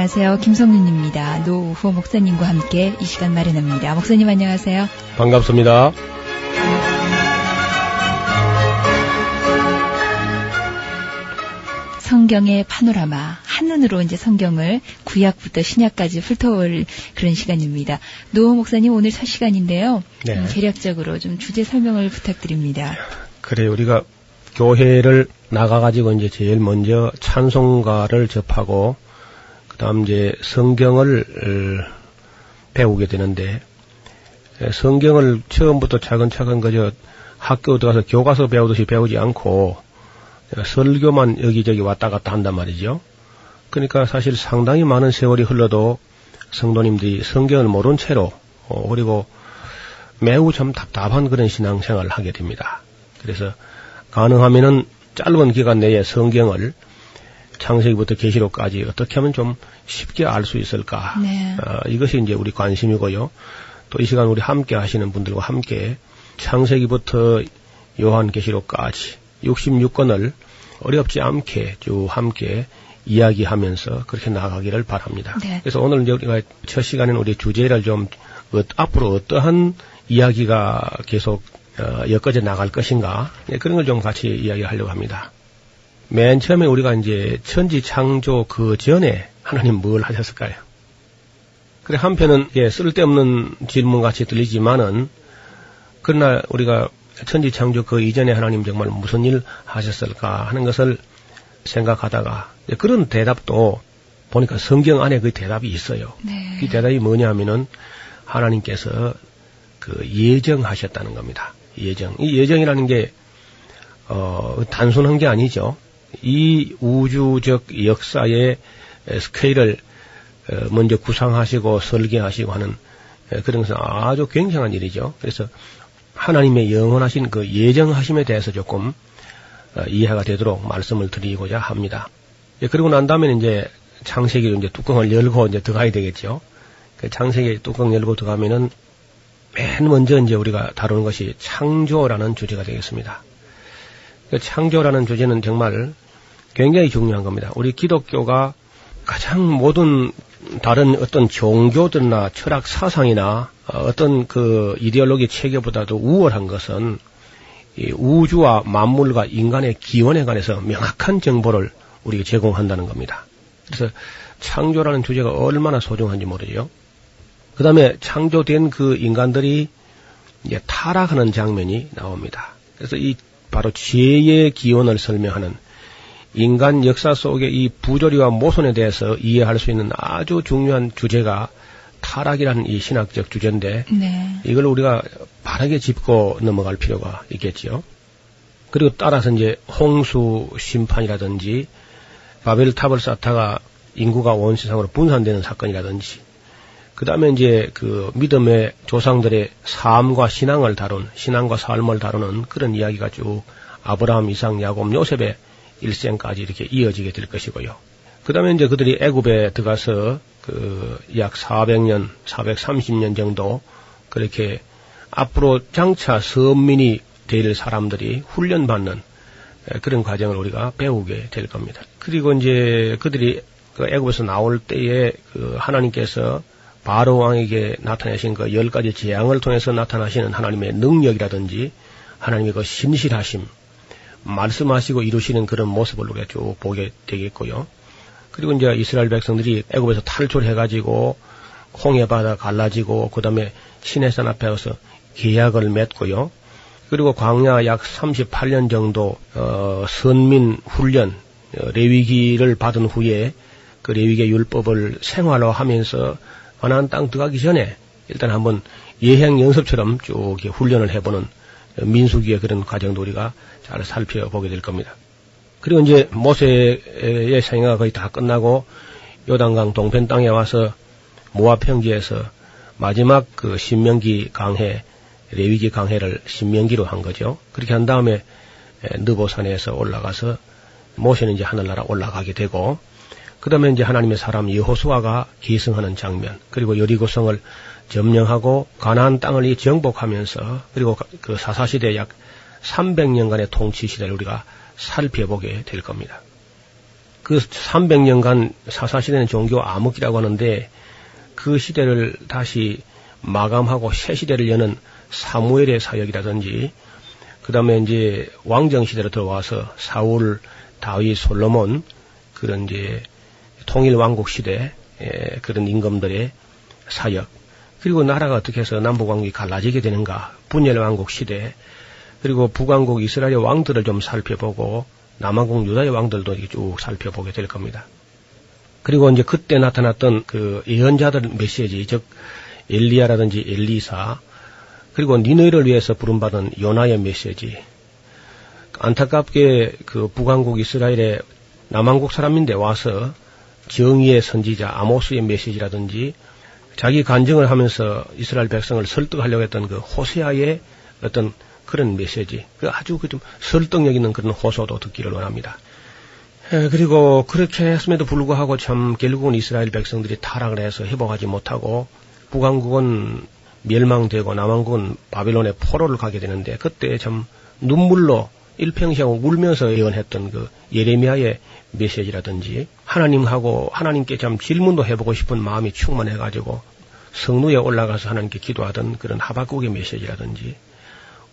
안녕하세요. 김성윤입니다. 노후호 목사님과 함께 이 시간 마련합니다. 목사님 안녕하세요. 반갑습니다. 성경의 파노라마. 한눈으로 이제 성경을 구약부터 신약까지 훑어볼 그런 시간입니다. 노호 목사님 오늘 첫 시간인데요. 네. 음, 개략적으로 좀 주제 설명을 부탁드립니다. 그래 우리가 교회를 나가가지고 이제 제일 먼저 찬송가를 접하고 그 다음 이제 성경을 어, 배우게 되는데 에, 성경을 처음부터 차근차근 그저 학교 들어가서 교과서 배우듯이 배우지 않고 어, 설교만 여기저기 왔다 갔다 한단 말이죠. 그러니까 사실 상당히 많은 세월이 흘러도 성도님들이 성경을 모른 채로 어, 그리고 매우 좀 답답한 그런 신앙생활을 하게 됩니다. 그래서 가능하면은 짧은 기간 내에 성경을 창세기부터 계시록까지 어떻게 하면 좀 쉽게 알 수 있을까? 네. 어, 이것이 이제 우리 관심이고요. 또 이 시간 우리 함께 하시는 분들과 함께 창세기부터 요한계시록까지 66권을 어렵지 않게 쭉 함께 이야기하면서 그렇게 나가기를 바랍니다. 네. 그래서 오늘 이제 우리가 첫 시간에는 우리 주제를 좀 어, 앞으로 어떠한 이야기가 계속 어, 엮어져 나갈 것인가 네, 그런 걸 좀 같이 이야기하려고 합니다. 맨 처음에 우리가 이제 천지 창조 그 전에 하나님 뭘 하셨을까요? 그래 한편은 예, 쓸데없는 질문 같이 들리지만은 그러나 우리가 천지 창조 그 이전에 하나님 정말 무슨 일 하셨을까 하는 것을 생각하다가 예, 그런 대답도 보니까 성경 안에 그 대답이 있어요. 네. 그 대답이 뭐냐 하면은 하나님께서 그 예정하셨다는 겁니다. 예정. 이 예정이라는 게, 어, 단순한 게 아니죠. 이 우주적 역사의 스케일을 어, 먼저 구상하시고 설계하시고 하는 에, 그런 것은 아주 굉장한 일이죠. 그래서 하나님의 영원하신 그 예정하심에 대해서 조금 어, 이해가 되도록 말씀을 드리고자 합니다. 예, 그리고 난 다음에 이제 창세기로 이제 뚜껑을 열고 이제 들어가야 되겠죠. 그 창세기 뚜껑 열고 들어가면은 맨 먼저 이제 우리가 다루는 것이 창조라는 주제가 되겠습니다. 그 창조라는 주제는 정말 굉장히 중요한 겁니다. 우리 기독교가 가장 모든 다른 어떤 종교들이나 철학 사상이나 어, 어떤 그 이데올로기 체계보다도 우월한 것은 이 우주와 만물과 인간의 기원에 관해서 명확한 정보를 우리가 제공한다는 겁니다. 그래서 창조라는 주제가 얼마나 소중한지 모르죠. 그 다음에 창조된 그 인간들이 이제 타락하는 장면이 나옵니다. 그래서 이 바로 죄의 기원을 설명하는 인간 역사 속의 이 부조리와 모순에 대해서 이해할 수 있는 아주 중요한 주제가 타락이라는 이 신학적 주제인데 네. 이걸 우리가 바르게 짚고 넘어갈 필요가 있겠지요. 그리고 따라서 이제 홍수 심판이라든지 바벨 탑을 쌓다가 인구가 온 세상으로 분산되는 사건이라든지 그 다음에 이제 그 믿음의 조상들의 삶과 신앙을 다룬, 신앙과 삶을 다루는 그런 이야기가 쭉 아브라함, 이상, 야곱, 요셉의 일생까지 이렇게 이어지게 될 것이고요. 그 다음에 이제 그들이 애굽에 들어가서 그 약 400년, 430년 정도 그렇게 앞으로 장차 선민이 될 사람들이 훈련받는 그런 과정을 우리가 배우게 될 겁니다. 그리고 이제 그들이 그 애굽에서 나올 때에 그 하나님께서 바로 왕에게 나타내신 그 열 가지 재앙을 통해서 나타나시는 하나님의 능력이라든지 하나님의 그 신실하심, 말씀하시고 이루시는 그런 모습을 우리가 쭉 보게 되겠고요. 그리고 이제 이스라엘 백성들이 애굽에서 탈출해가지고 홍해 바다 갈라지고 그다음에 시내산 앞에 와서 계약을 맺고요. 그리고 광야 약 38년 정도 어, 선민 훈련 어, 레위기를 받은 후에 그 레위계 율법을 생활화하면서 가나안 땅 들어가기 전에 일단 한번 예행 연습처럼 쭉 훈련을 해보는 민수기의 그런 과정도 우리가 잘 살펴보게 될 겁니다. 그리고 이제 모세의 생애가 거의 다 끝나고 요단강 동편 땅에 와서 모압 평지에서 마지막 그 신명기 강해 레위기 강해를 신명기로 한 거죠. 그렇게 한 다음에 느보산에서 올라가서 모세는 이제 하늘나라 올라가게 되고 그다음에 이제 하나님의 사람 여호수아가 기승하는 장면 그리고 여리고성을 점령하고 가나안 땅을 이 정복하면서 그리고 그 사사 시대 약 300년간의 통치 시대를 우리가 살펴보게 될 겁니다. 그 300년간 사사 시대는 종교 암흑기라고 하는데 그 시대를 다시 마감하고 새 시대를 여는 사무엘의 사역이라든지 그다음에 이제 왕정 시대로 들어와서 사울, 다윗, 솔로몬 그런 이제 통일 왕국 시대 그런 임금들의 사역 그리고 나라가 어떻게 해서 남북왕국이 갈라지게 되는가 분열 왕국 시대 그리고 북왕국 이스라엘 왕들을 좀 살펴보고 남왕국 유다의 왕들도 쭉 살펴보게 될 겁니다. 그리고 이제 그때 나타났던 그 예언자들 메시지 즉 엘리야라든지 엘리사 그리고 니느를 위해서 부름받은 요나의 메시지. 안타깝게 그 북한국 이스라엘의 남한국 사람인데 와서 정의의 선지자 아모스의 메시지라든지 자기 간증을 하면서 이스라엘 백성을 설득하려고 했던 그 호세아의 어떤 그런 메시지, 그 아주 그 좀 설득력 있는 그런 호소도 듣기를 원합니다. 에, 그리고 그렇게 했음에도 불구하고 참 결국은 이스라엘 백성들이 타락을 해서 회복하지 못하고 북한국은 멸망되고 남한군 바빌론의 포로를 가게 되는데 그때 참 눈물로 일평생을 울면서 예언했던 그 예레미야의 메시지라든지 하나님하고 하나님께 참 질문도 해보고 싶은 마음이 충만해가지고 성루에 올라가서 하나님께 기도하던 그런 하박국의 메시지라든지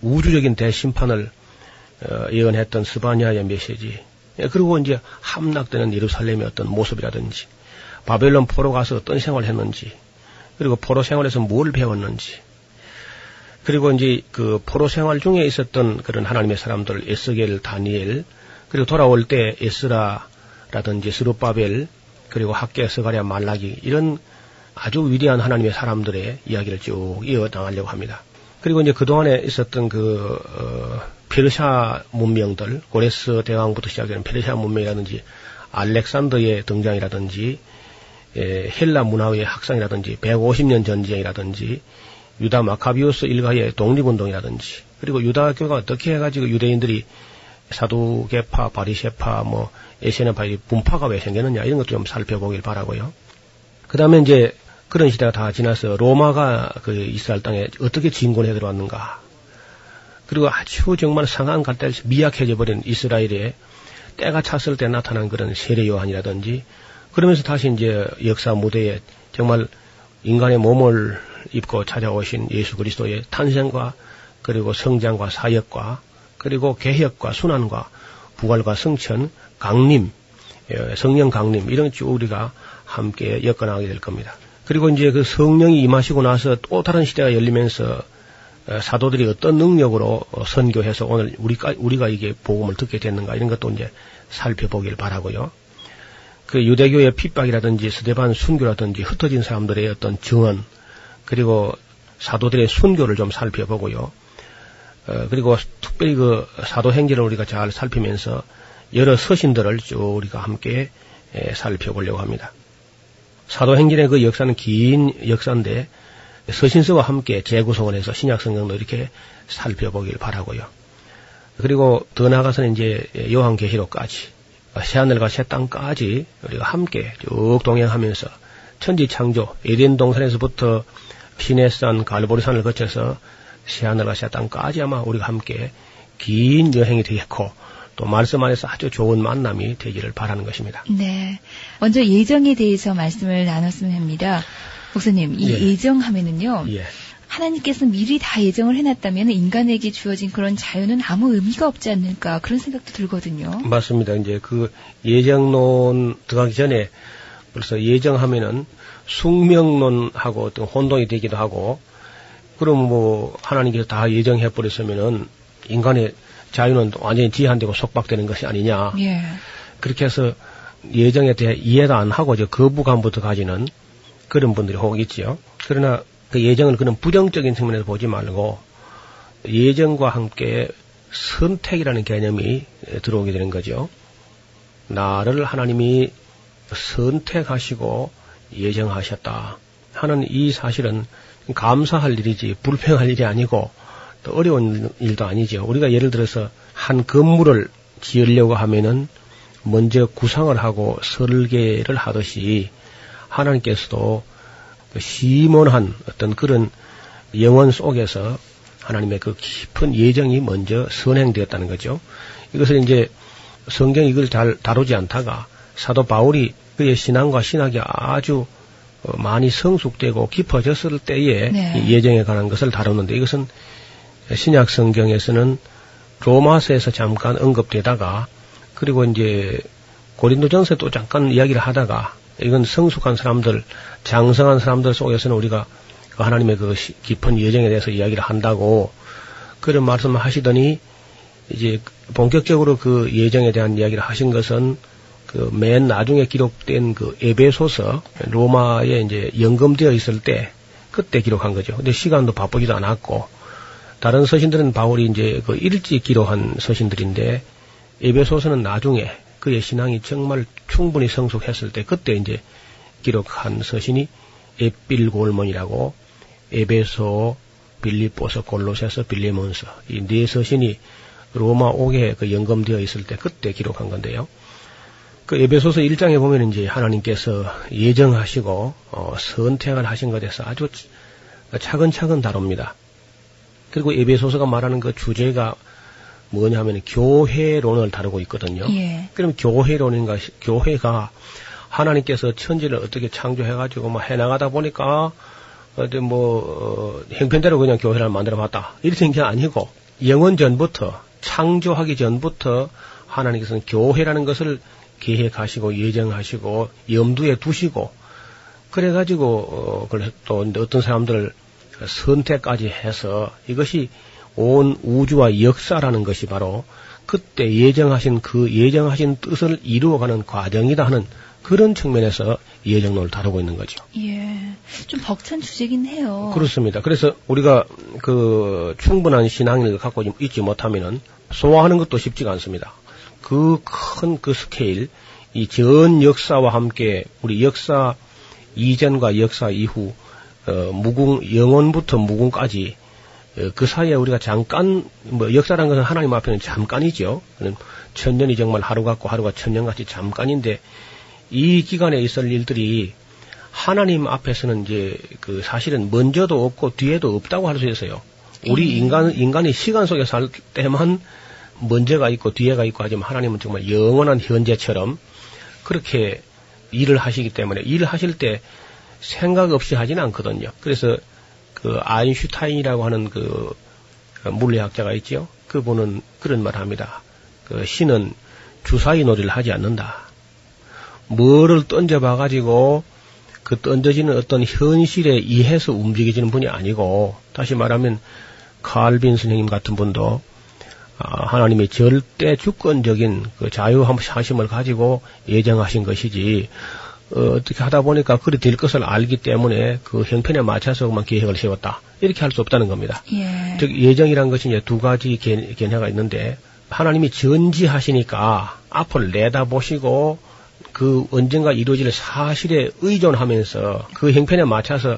우주적인 대심판을 어, 예언했던 스바냐의 메시지. 예, 그리고 이제 함락되는 예루살렘의 어떤 모습이라든지 바벨론 포로 가서 어떤 생활을 했는지 그리고 포로 생활에서 뭘 배웠는지 그리고 이제 그 포로 생활 중에 있었던 그런 하나님의 사람들 에스겔, 다니엘 그리고 돌아올 때 에스라라든지 스룹바벨 그리고 학계 스가랴 말라기 이런 아주 위대한 하나님의 사람들의 이야기를 쭉 이어 나가려고 합니다. 그리고 이제 그동안에 있었던 그 어, 페르시아 문명들 고레스 대왕부터 시작되는 페르시아 문명이라든지 알렉산더의 등장이라든지 에, 헬라 문화의 학상이라든지 150년 전쟁이라든지 유다 마카비우스 일가의 독립운동이라든지 그리고 유다교가 어떻게 해가지고 유대인들이 사두개파, 바리세파, 뭐 에세네파의 분파가 왜 생겼느냐 이런 것도 좀 살펴보길 바라고요. 그 다음에 이제 그런 시대가 다 지나서 로마가 그 이스라엘 땅에 어떻게 진군해 들어왔는가. 그리고 아주 정말 상한 갈대 미약해져 버린 이스라엘에 때가 찼을 때 나타난 그런 세례 요한이라든지 그러면서 다시 이제 역사 무대에 정말 인간의 몸을 입고 찾아오신 예수 그리스도의 탄생과 그리고 성장과 사역과 그리고 개혁과 순환과 부활과 성천, 강림, 예, 성령 강림 이런 쭉 우리가 함께 엮어나가게 될 겁니다. 그리고 이제 그 성령이 임하시고 나서 또 다른 시대가 열리면서 어, 사도들이 어떤 능력으로 어, 선교해서 오늘 우리가 우리가 이게 복음을 듣게 됐는가 이런 것도 이제 살펴보길 바라고요. 그 유대교의 핍박이라든지 스데반 순교라든지 흩어진 사람들의 어떤 증언 그리고 사도들의 순교를 좀 살펴보고요. 어, 그리고 특별히 그 사도 행전을 우리가 잘 살피면서 여러 서신들을 쭉 우리가 함께 에, 살펴보려고 합니다. 사도 행전의 그 역사는 긴 역사인데 서신서와 함께 재구성을 해서 신약 성경도 이렇게 살펴보길 바라고요. 그리고 더 나아가서는 이제 요한계시록까지 새하늘과 새 땅까지 우리가 함께 쭉 동행하면서 천지 창조 에덴 동산에서부터 피네산 갈보리산을 거쳐서 새하늘과 새 땅까지 아마 우리가 함께 긴 여행이 되겠고 또 말씀 안에서 아주 좋은 만남이 되기를 바라는 것입니다. 네. 먼저 예정에 대해서 말씀을 나눴으면 합니다. 목사님, 이 예. 예정 하면은요. 예. 하나님께서 미리 다 예정을 해놨다면 인간에게 주어진 그런 자유는 아무 의미가 없지 않을까 그런 생각도 들거든요. 맞습니다. 이제 그 예정론 들어가기 전에 벌써 예정하면은 숙명론하고 어떤 혼동이 되기도 하고 그럼 뭐 하나님께서 다 예정해 버렸으면은 인간의 자유는 완전히 제한되고 속박되는 것이 아니냐. 예. 그렇게 해서 예정에 대해 이해도 안 하고 저 거부감부터 가지는 그런 분들이 혹 있지요. 그러나 그 예정을 그런 부정적인 측면에서 보지 말고 예정과 함께 선택이라는 개념이 들어오게 되는 거죠. 나를 하나님이 선택하시고 예정하셨다 하는 이 사실은 감사할 일이지 불평할 일이 아니고 또 어려운 일도 아니죠. 우리가 예를 들어서 한 건물을 지으려고 하면은 먼저 구상을 하고 설계를 하듯이 하나님께서도 그 시몬한 어떤 그런 영혼 속에서 하나님의 그 깊은 예정이 먼저 선행되었다는 거죠. 이것을 이제 성경 이걸 잘 다루지 않다가 사도 바울이 그의 신앙과 신학이 아주 어, 많이 성숙되고 깊어졌을 때에 네. 예정에 관한 것을 다루는데 이것은 신약 성경에서는 로마서에서 잠깐 언급되다가 그리고 이제 고린도전서 또 잠깐 이야기를 하다가 이건 성숙한 사람들, 장성한 사람들 속에서는 우리가 그 하나님의 그 깊은 예정에 대해서 이야기를 한다고 그런 말씀을 하시더니 이제 본격적으로 그 예정에 대한 이야기를 하신 것은 그 맨 나중에 기록된 그 에베소서 로마에 이제 연금되어 있을 때 그때 기록한 거죠. 근데 시간도 바쁘지도 않았고 다른 서신들은 바울이 이제 그 일찍 기록한 서신들인데 에베소서는 나중에 그의 신앙이 정말 충분히 성숙했을 때 그때 이제 기록한 서신이 에필골몬이라고 에베소, 빌립보서, 골로새서, 빌레몬서 이 네 서신이 로마 옥에 그 연금되어 있을 때 그때 기록한 건데요. 그 에베소서 1장에 보면 이제 하나님께서 예정하시고 어, 선택을 하신 것에 대해서 아주 차근차근 다룹니다. 그리고 에베소서가 말하는 그 주제가 뭐냐 하면 교회론을 다루고 있거든요. 예. 그럼 교회론인가 교회가 하나님께서 천지를 어떻게 창조해 가지고 뭐 해나가다 보니까 어디 뭐 어, 형편대로 그냥 교회를 만들어 봤다 이렇게 된게 아니고 영원 전부터 창조하기 전부터 하나님께서는 교회라는 것을 계획하시고 예정하시고 염두에 두시고 그래가지고 어, 그래서 또 어떤 사람들을 선택까지 해서 이것이 온 우주와 역사라는 것이 바로 그때 예정하신 그 예정하신 뜻을 이루어가는 과정이다 하는 그런 측면에서 예정론을 다루고 있는 거죠. 예. 좀 벅찬 주제긴 해요. 그렇습니다. 그래서 우리가 그 충분한 신앙을 갖고 있지 못하면은 소화하는 것도 쉽지가 않습니다. 그큰그 스케일, 이 전 역사와 함께 우리 역사 이전과 역사 이후 어, 무궁 영원부터 무궁까지 어, 그 사이에 우리가 잠깐 뭐 역사라는 것은 하나님 앞에는 잠깐이죠. 천년이 정말 하루 같고 하루가 천년같이 잠깐인데 이 기간에 있을 일들이 하나님 앞에서는 이제 그 사실은 먼저도 없고 뒤에도 없다고 할 수 있어요. 우리 음. 인간 인간이 시간 속에 살 때만 먼저가 있고 뒤에가 있고 하지만 하나님은 정말 영원한 현재처럼 그렇게 일을 하시기 때문에 일을 하실 때 생각 없이 하지는 않거든요. 그래서 그 아인슈타인이라고 하는 그 물리학자가 있죠. 그분은 그런 말을 합니다. 그 신은 주사위 놀이를 하지 않는다. 뭐를 던져봐 가지고 그 던져지는 어떤 현실에 의해서 움직이지는 분이 아니고 다시 말하면 칼빈 선생님 같은 분도 아, 하나님의 절대 주권적인 그 자유하심을 가지고 예정하신 것이지 어, 떻게 하다 보니까 그리 될 것을 알기 때문에 그 형편에 맞춰서만 계획을 세웠다 이렇게 할 수 없다는 겁니다. 예. 즉 예정이란 것이 이제 두 가지 개, 개념가 있는데 하나님이 전지하시니까 앞을 내다보시고 그 언젠가 이루어질 사실에 의존하면서 그 형편에 맞춰서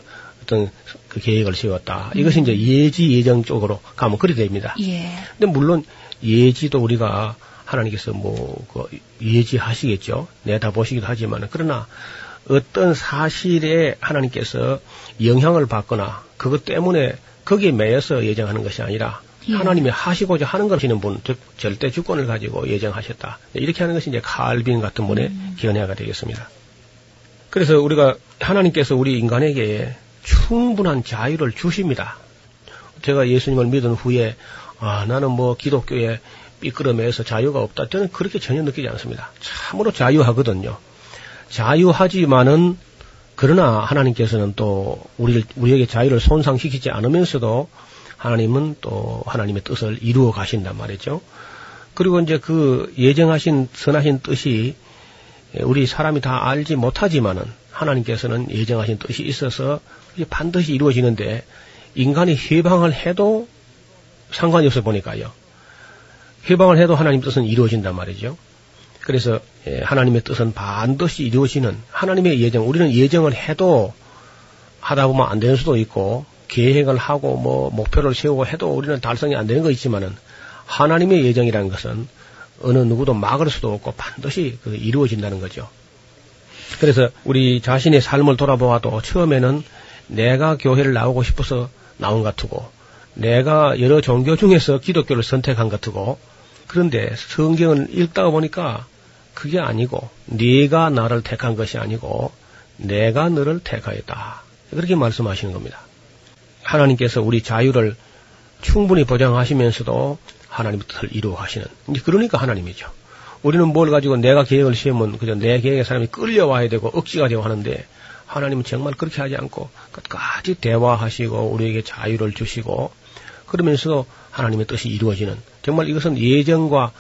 어떤 그 계획을 세웠다. 이것이 이제 예지 예정 쪽으로 가면 그리 됩니다. 예. 근데 물론 예지도 우리가 하나님께서 뭐 그 예지하시겠죠. 내다보시기도 하지만 그러나 어떤 사실에 하나님께서 영향을 받거나 그것 때문에 거기에 매여서 예정하는 것이 아니라 예. 하나님이 하시고자 하는 것이는 분, 즉 절대 주권을 가지고 예정하셨다. 이렇게 하는 것이 이제 칼빈 같은 분의 음. 견해가 되겠습니다. 그래서 우리가 하나님께서 우리 인간에게 충분한 자유를 주십니다. 제가 예수님을 믿은 후에 아 나는 뭐 기독교에 삐끄러매서 자유가 없다. 저는 그렇게 전혀 느끼지 않습니다. 참으로 자유하거든요. 자유하지만은 그러나 하나님께서는 또 우리 우리에게 자유를 손상시키지 않으면서도 하나님은 또 하나님의 뜻을 이루어 가신단 말이죠. 그리고 이제 그 예정하신 선하신 뜻이 예, 우리 사람이 다 알지 못하지만은 하나님께서는 예정하신 뜻이 있어서 반드시 이루어지는데 인간이 해방을 해도 상관이 없어 보니까요. 해방을 해도 하나님 뜻은 이루어진단 말이죠. 그래서 예, 하나님의 뜻은 반드시 이루어지는 하나님의 예정. 우리는 예정을 해도 하다 보면 안 되는 수도 있고 계획을 하고 뭐 목표를 세우고 해도 우리는 달성이 안 되는 거 있지만은 하나님의 예정이라는 것은 어느 누구도 막을 수도 없고 반드시 그 이루어진다는 거죠. 그래서 우리 자신의 삶을 돌아보아도 처음에는 내가 교회를 나오고 싶어서 나온 것 같고 내가 여러 종교 중에서 기독교를 선택한 것 같고 그런데 성경을 읽다가 보니까 그게 아니고 네가 나를 택한 것이 아니고 내가 너를 택하였다. 그렇게 말씀하시는 겁니다. 하나님께서 우리 자유를 충분히 보장하시면서도 하나님 뜻을 이루어 가시는 그러니까 하나님이죠. 우리는 뭘 가지고 내가 계획을 세우면 그저 내 계획에 사람이 끌려와야 되고 억지가 되고 하는데 하나님은 정말 그렇게 하지 않고 끝까지 대화하시고 우리에게 자유를 주시고 그러면서 하나님의 뜻이 이루어지는 정말 이것은 예정과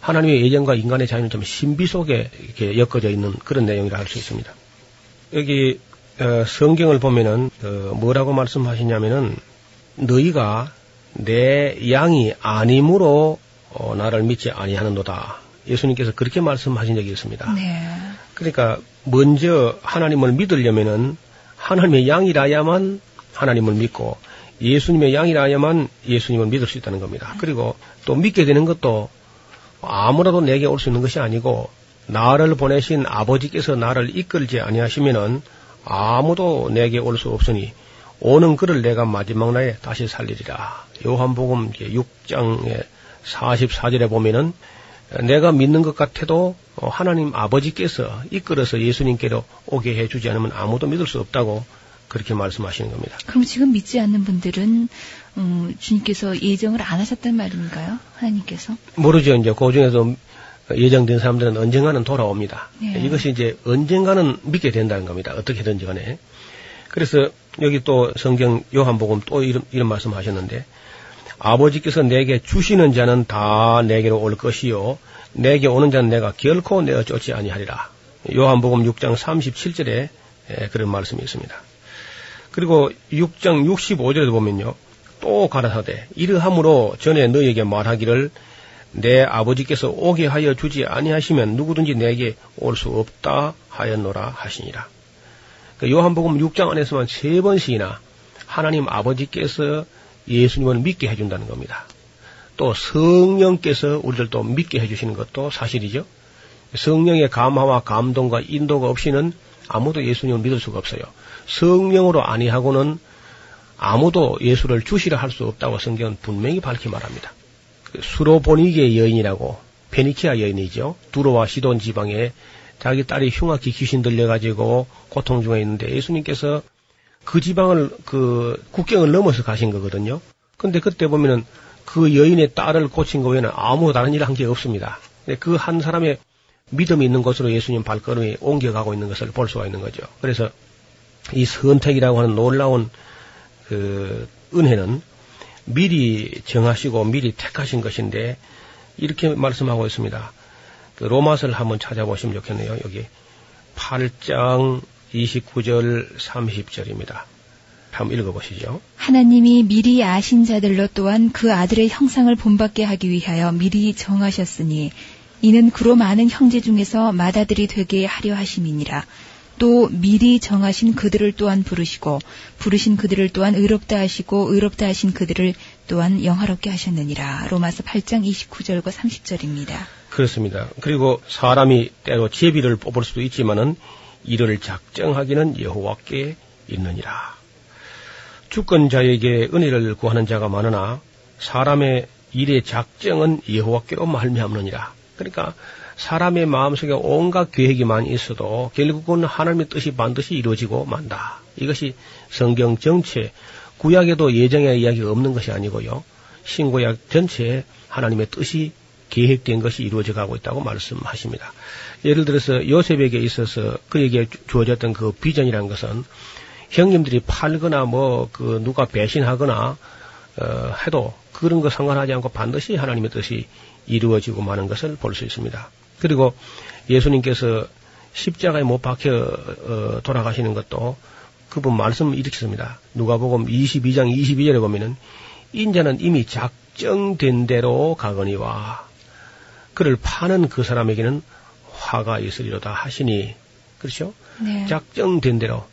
하나님의 예정과 인간의 자유는 좀 신비 속에 이렇게 엮어져 있는 그런 내용이라 할 수 있습니다. 여기 어, 성경을 보면은 어, 뭐라고 말씀하시냐면은 너희가 내 양이 아님으로 어, 나를 믿지 아니하는도다. 예수님께서 그렇게 말씀하신 적이 있습니다. 네. 그러니까 먼저 하나님을 믿으려면은 하나님의 양이라야만 하나님을 믿고 예수님의 양이라야만 예수님을 믿을 수 있다는 겁니다. 그리고 또 믿게 되는 것도 아무라도 내게 올 수 있는 것이 아니고 나를 보내신 아버지께서 나를 이끌지 아니하시면은 아무도 내게 올 수 없으니 오는 그를 내가 마지막 날에 다시 살리리라. 요한복음 6장의 44절에 보면은 내가 믿는 것 같아도 하나님 아버지께서 이끌어서 예수님께로 오게 해주지 않으면 아무도 믿을 수 없다고 그렇게 말씀하시는 겁니다. 그럼 지금 믿지 않는 분들은 음, 주님께서 예정을 안 하셨단 말인가요? 하나님께서? 모르죠. 이제 그 중에서 예정된 사람들은 언젠가는 돌아옵니다. 네. 이것이 이제 언젠가는 믿게 된다는 겁니다. 어떻게든지 간에. 그래서 여기 또 성경 요한복음 또 이런, 이런 말씀 하셨는데 아버지께서 내게 주시는 자는 다 내게로 올 것이요 내게 오는 자는 내가 결코 내어 쫓지 아니하리라. 요한복음 6장 37절에 그런 말씀이 있습니다. 그리고 6장 65절에도 보면요. 또 가라사대 이러함으로 전에 너에게 말하기를 내 아버지께서 오게 하여 주지 아니하시면 누구든지 내게 올 수 없다 하였노라 하시니라. 그 요한복음 6장 안에서만 세 번씩이나 하나님 아버지께서 예수님을 믿게 해준다는 겁니다. 또 성령께서 우리를 또 믿게 해주시는 것도 사실이죠. 성령의 감화와 감동과 인도가 없이는 아무도 예수님을 믿을 수가 없어요. 성령으로 아니하고는 아무도 예수를 주시라 할 수 없다고 성경은 분명히 밝히 말합니다. 그 수로보니게 여인이라고 페니키아 여인이죠. 두로와 시돈 지방에 자기 딸이 흉악히 귀신 들려가지고 고통 중에 있는데 예수님께서 그 지방을 그 국경을 넘어서 가신 거거든요. 근데 그때 보면은 그 여인의 딸을 고친 거 외에는 아무 다른 일 한 게 없습니다. 그 한 사람의 믿음이 있는 곳으로 예수님 발걸음이 옮겨가고 있는 것을 볼 수가 있는 거죠. 그래서 이 선택이라고 하는 놀라운 그 은혜는 미리 정하시고 미리 택하신 것인데 이렇게 말씀하고 있습니다. 그 로마서를 한번 찾아보시면 좋겠네요. 여기 8장 29절 30절입니다. 한번 읽어보시죠. 하나님이 미리 아신 자들로 또한 그 아들의 형상을 본받게 하기 위하여 미리 정하셨으니 이는 그로 많은 형제 중에서 맏아들이 되게 하려 하심이니라. 또 미리 정하신 그들을 또한 부르시고 부르신 그들을 또한 의롭다 하시고 의롭다 하신 그들을 또한 영화롭게 하셨느니라. 로마서 8장 29절과 30절입니다. 그렇습니다. 그리고 사람이 때로 제비를 뽑을 수도 있지만은 이를 작정하기는 여호와께 있느니라. 주권자에게 은혜를 구하는 자가 많으나 사람의 일의 작정은 여호와께로 말미암느니라. 그러니까 사람의 마음속에 온갖 계획이 많이 있어도 결국은 하나님의 뜻이 반드시 이루어지고 만다. 이것이 성경 전체 구약에도 예정의 이야기가 없는 것이 아니고요. 신구약 전체에 하나님의 뜻이 계획된 것이 이루어져 가고 있다고 말씀하십니다. 예를 들어서 요셉에게 있어서 그에게 주어졌던 그 비전이라는 것은 형님들이 팔거나 뭐 그 누가 배신하거나 어, 해도 그런 거 상관하지 않고 반드시 하나님의 뜻이 이루어지고 마는 것을 볼 수 있습니다. 그리고 예수님께서 십자가에 못 박혀 어, 돌아가시는 것도 그분 말씀 일으켰습니다. 누가복음 22장 22절에 보면은 인자는 이미 작정된 대로 가거니와 그를 파는 그 사람에게는 화가 있으리로다 하시니 그렇죠? 네. 작정된 대로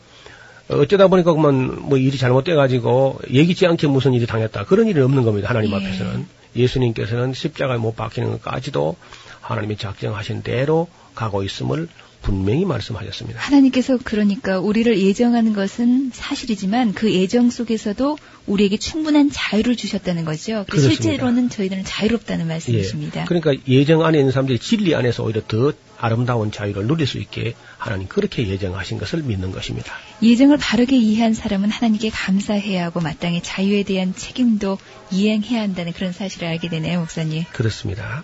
어쩌다 보니까 그만 뭐 일이 잘못돼 가지고 예기치 않게 무슨 일이 당했다 그런 일은 없는 겁니다 하나님 예. 앞에서는 예수님께서는 십자가에 못 박히는 것까지도 하나님이 작정하신 대로 가고 있음을 분명히 말씀하셨습니다. 하나님께서 그러니까 우리를 예정하는 것은 사실이지만 그 예정 속에서도 우리에게 충분한 자유를 주셨다는 거죠. 실제로는 저희들은 자유롭다는 말씀이십니다. 예. 그러니까 예정 안에 있는 사람들이 진리 안에서 오히려 더 아름다운 자유를 누릴 수 있게 하나님 그렇게 예정하신 것을 믿는 것입니다. 예정을 바르게 이해한 사람은 하나님께 감사해야 하고 마땅히 자유에 대한 책임도 이행해야 한다는 그런 사실을 알게 되네요, 목사님. 그렇습니다.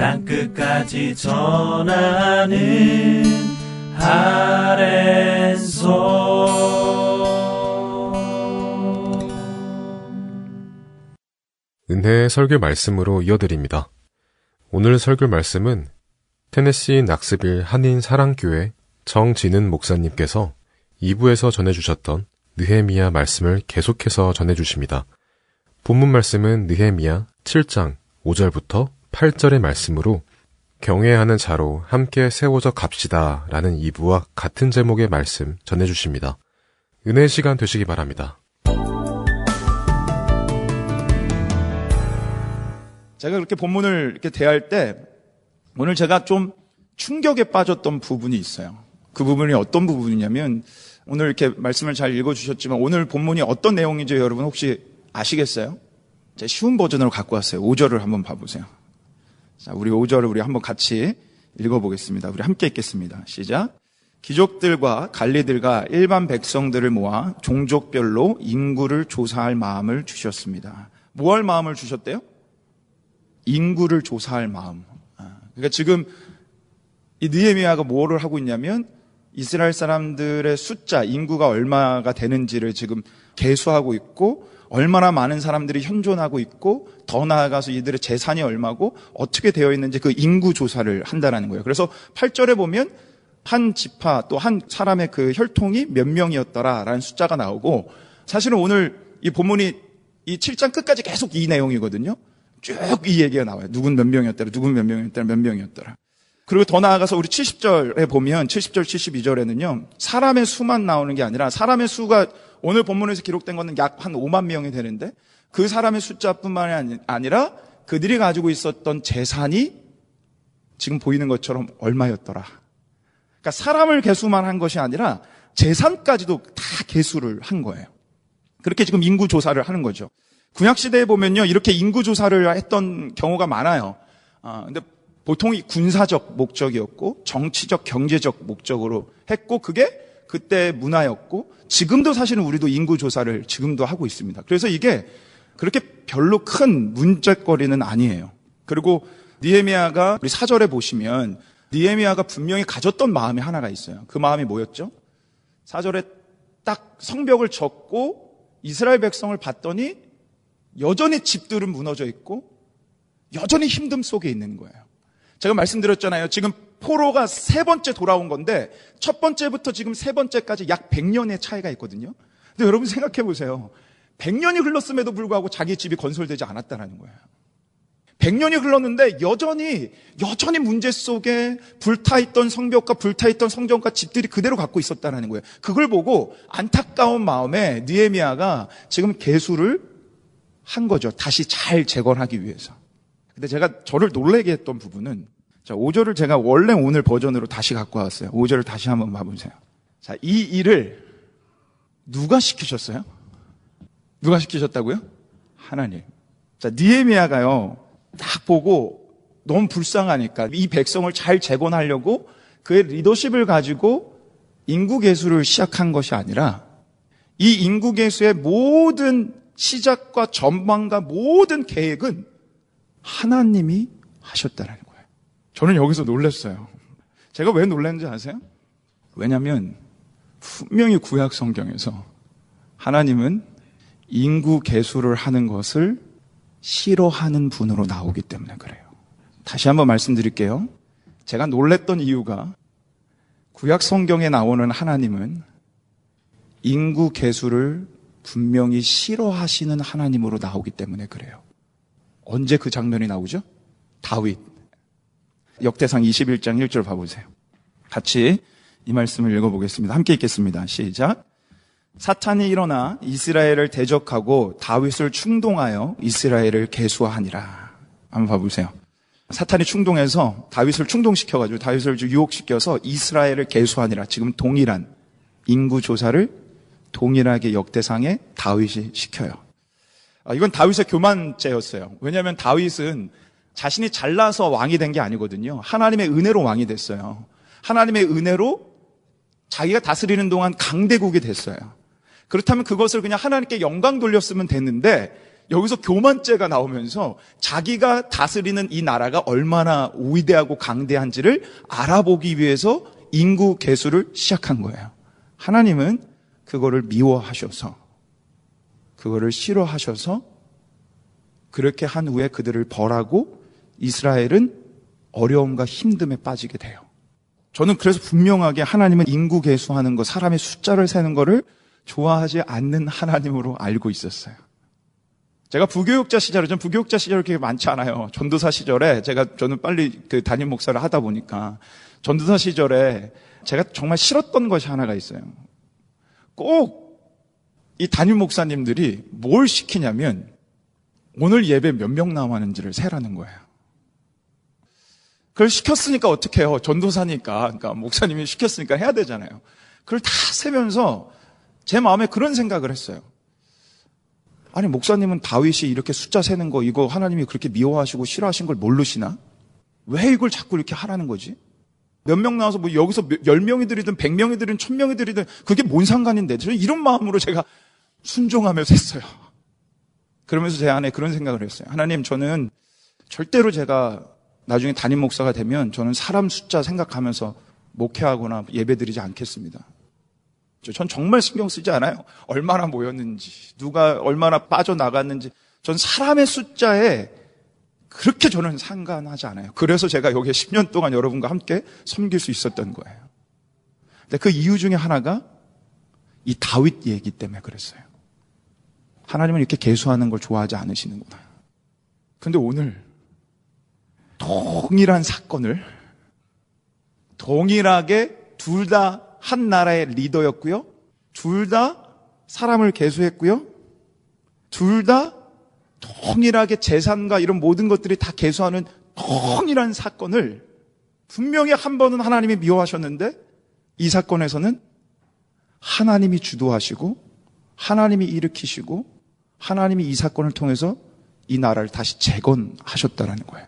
땅끝까지 전하는 아랜소 은혜의 설교 말씀으로 이어드립니다. 오늘 설교 말씀은 테네시 낙스빌 한인 사랑교회 정진은 목사님께서 2부에서 전해주셨던 느헤미야 말씀을 계속해서 전해주십니다. 본문 말씀은 느헤미야 7장 5절부터 8절의 말씀으로 경외하는 자로 함께 세워져 갑시다 라는 2부와 같은 제목의 말씀 전해주십니다. 은혜 시간 되시기 바랍니다. 제가 그렇게 본문을 이렇게 대할 때 오늘 제가 좀 충격에 빠졌던 부분이 있어요. 그 부분이 어떤 부분이냐면 오늘 이렇게 말씀을 잘 읽어주셨지만 오늘 본문이 어떤 내용인지 여러분 혹시 아시겠어요? 제가 쉬운 버전으로 갖고 왔어요. 5절을 한번 봐보세요. 자, 우리 5절을 우리 한번 같이 읽어보겠습니다. 우리 함께 읽겠습니다. 시작. 귀족들과 관리들과 일반 백성들을 모아 종족별로 인구를 조사할 마음을 주셨습니다. 뭐 할 마음을 주셨대요? 인구를 조사할 마음. 아, 그러니까 지금 이 느헤미야가 뭐를 하고 있냐면 이스라엘 사람들의 숫자, 인구가 얼마가 되는지를 지금 계수하고 있고 얼마나 많은 사람들이 현존하고 있고 더 나아가서 이들의 재산이 얼마고 어떻게 되어 있는지 그 인구 조사를 한다라는 거예요. 그래서 8절에 보면 한 지파 또 한 사람의 그 혈통이 몇 명이었더라라는 숫자가 나오고 사실은 오늘 이 본문이 이 7장 끝까지 계속 이 내용이거든요. 쭉 이 얘기가 나와요. 누군 몇 명이었더라, 누군 몇 명이었더라, 몇 명이었더라. 그리고 더 나아가서 우리 70절에 보면 70절, 72절에는요. 사람의 수만 나오는 게 아니라 사람의 수가 오늘 본문에서 기록된 거는 약한 5만 명이 되는데 그 사람의 숫자뿐만이 아니라 그들이 가지고 있었던 재산이 지금 보이는 것처럼 얼마였더라. 그러니까 사람을 개수만 한 것이 아니라 재산까지도 다 개수를 한 거예요. 그렇게 지금 인구 조사를 하는 거죠. 구약 시대에 보면요, 이렇게 인구 조사를 했던 경우가 많아요. 아, 근데 보통 이 군사적 목적이었고 정치적 경제적 목적으로 했고 그게 그때 문화였고 지금도 사실은 우리도 인구 조사를 지금도 하고 있습니다. 그래서 이게 그렇게 별로 큰 문제거리는 아니에요. 그리고 니에미아가 우리 사절에 보시면 니에미아가 분명히 가졌던 마음이 하나가 있어요. 그 마음이 뭐였죠? 사절에 딱 성벽을 졌고 이스라엘 백성을 봤더니 여전히 집들은 무너져 있고 여전히 힘듦 속에 있는 거예요. 제가 말씀드렸잖아요. 지금 포로가 세 번째 돌아온 건데 첫 번째부터 지금 세 번째까지 약 100년의 차이가 있거든요. 근데 여러분 생각해 보세요. 100년이 흘렀음에도 불구하고 자기 집이 건설되지 않았다는 거예요. 100년이 흘렀는데 여전히 여전히 문제 속에 불타있던 성벽과 불타있던 성전과 집들이 그대로 갖고 있었다는 거예요. 그걸 보고 안타까운 마음에 니에미아가 지금 개수를 한 거죠. 다시 잘 재건하기 위해서. 근데 제가 저를 놀래게 했던 부분은 자, 5절을 제가 원래 오늘 버전으로 다시 갖고 왔어요. 5절을 다시 한번 봐보세요. 자, 이 일을 누가 시키셨어요? 누가 시키셨다고요? 하나님. 자, 니에미아가요. 딱 보고 너무 불쌍하니까 이 백성을 잘 재건하려고 그의 리더십을 가지고 인구 개수를 시작한 것이 아니라 이 인구 개수의 모든 시작과 전망과 모든 계획은 하나님이 하셨다는. 저는 여기서 놀랐어요. 제가 왜 놀랐는지 아세요? 왜냐하면 분명히 구약 성경에서 하나님은 인구 개수를 하는 것을 싫어하는 분으로 나오기 때문에 그래요. 다시 한번 말씀드릴게요. 제가 놀랬던 이유가 구약 성경에 나오는 하나님은 인구 개수를 분명히 싫어하시는 하나님으로 나오기 때문에 그래요. 언제 그 장면이 나오죠? 다윗. 역대상 21장 1절 봐보세요. 같이 이 말씀을 읽어보겠습니다. 함께 읽겠습니다. 시작. 사탄이 일어나 이스라엘을 대적하고 다윗을 충동하여 이스라엘을 개수하니라. 한번 봐보세요. 사탄이 충동해서 다윗을 충동시켜가지고 다윗을 유혹시켜서 이스라엘을 개수하니라. 지금 동일한 인구 조사를 동일하게 역대상에 다윗이 시켜요. 아, 이건 다윗의 교만죄였어요. 왜냐하면 다윗은 자신이 잘나서 왕이 된 게 아니거든요. 하나님의 은혜로 왕이 됐어요. 하나님의 은혜로 자기가 다스리는 동안 강대국이 됐어요. 그렇다면 그것을 그냥 하나님께 영광 돌렸으면 됐는데 여기서 교만죄가 나오면서 자기가 다스리는 이 나라가 얼마나 위대하고 강대한지를 알아보기 위해서 인구 개수를 시작한 거예요. 하나님은 그거를 미워하셔서 그거를 싫어하셔서 그렇게 한 후에 그들을 벌하고 이스라엘은 어려움과 힘듦에 빠지게 돼요. 저는 그래서 분명하게 하나님은 인구 개수하는 거, 사람의 숫자를 세는 거를 좋아하지 않는 하나님으로 알고 있었어요. 제가 부교육자 시절에, 전 부교육자 시절이 그렇게 많지 않아요. 전도사 시절에 제가, 저는 빨리 그 담임 목사를 하다 보니까 전도사 시절에 제가 정말 싫었던 것이 하나가 있어요. 꼭 이 담임 목사님들이 뭘 시키냐면 오늘 예배 몇 명 나왔는지를 세라는 거예요. 그걸 시켰으니까 어떻게 해요? 전도사니까. 그러니까 목사님이 시켰으니까 해야 되잖아요. 그걸 다 세면서 제 마음에 그런 생각을 했어요. 아니, 목사님은 다윗이 이렇게 숫자 세는 거 이거 하나님이 그렇게 미워하시고 싫어하신 걸 모르시나? 왜 이걸 자꾸 이렇게 하라는 거지? 몇 명 나와서 뭐 여기서 열 명이 들이든 백 명이 들이든 천 명이 들이든 그게 뭔 상관인데 저는 이런 마음으로 제가 순종하며 샜어요. 그러면서 제 안에 그런 생각을 했어요. 하나님, 저는 절대로 제가 나중에 담임 목사가 되면 저는 사람 숫자 생각하면서 목회하거나 예배드리지 않겠습니다. 전 정말 신경 쓰지 않아요. 얼마나 모였는지, 누가 얼마나 빠져나갔는지. 전 사람의 숫자에 그렇게 저는 상관하지 않아요. 그래서 제가 여기에 10년 동안 여러분과 함께 섬길 수 있었던 거예요. 근데 그 이유 중에 하나가 이 다윗 얘기 때문에 그랬어요. 하나님은 이렇게 개수하는 걸 좋아하지 않으시는구나. 근데 오늘 동일한 사건을 동일하게 둘 다 한 나라의 리더였고요. 둘 다 사람을 개수했고요. 둘 다 동일하게 재산과 이런 모든 것들이 다 개수하는 동일한 사건을 분명히 한 번은 하나님이 미워하셨는데 이 사건에서는 하나님이 주도하시고 하나님이 일으키시고 하나님이 이 사건을 통해서 이 나라를 다시 재건하셨다라는 거예요.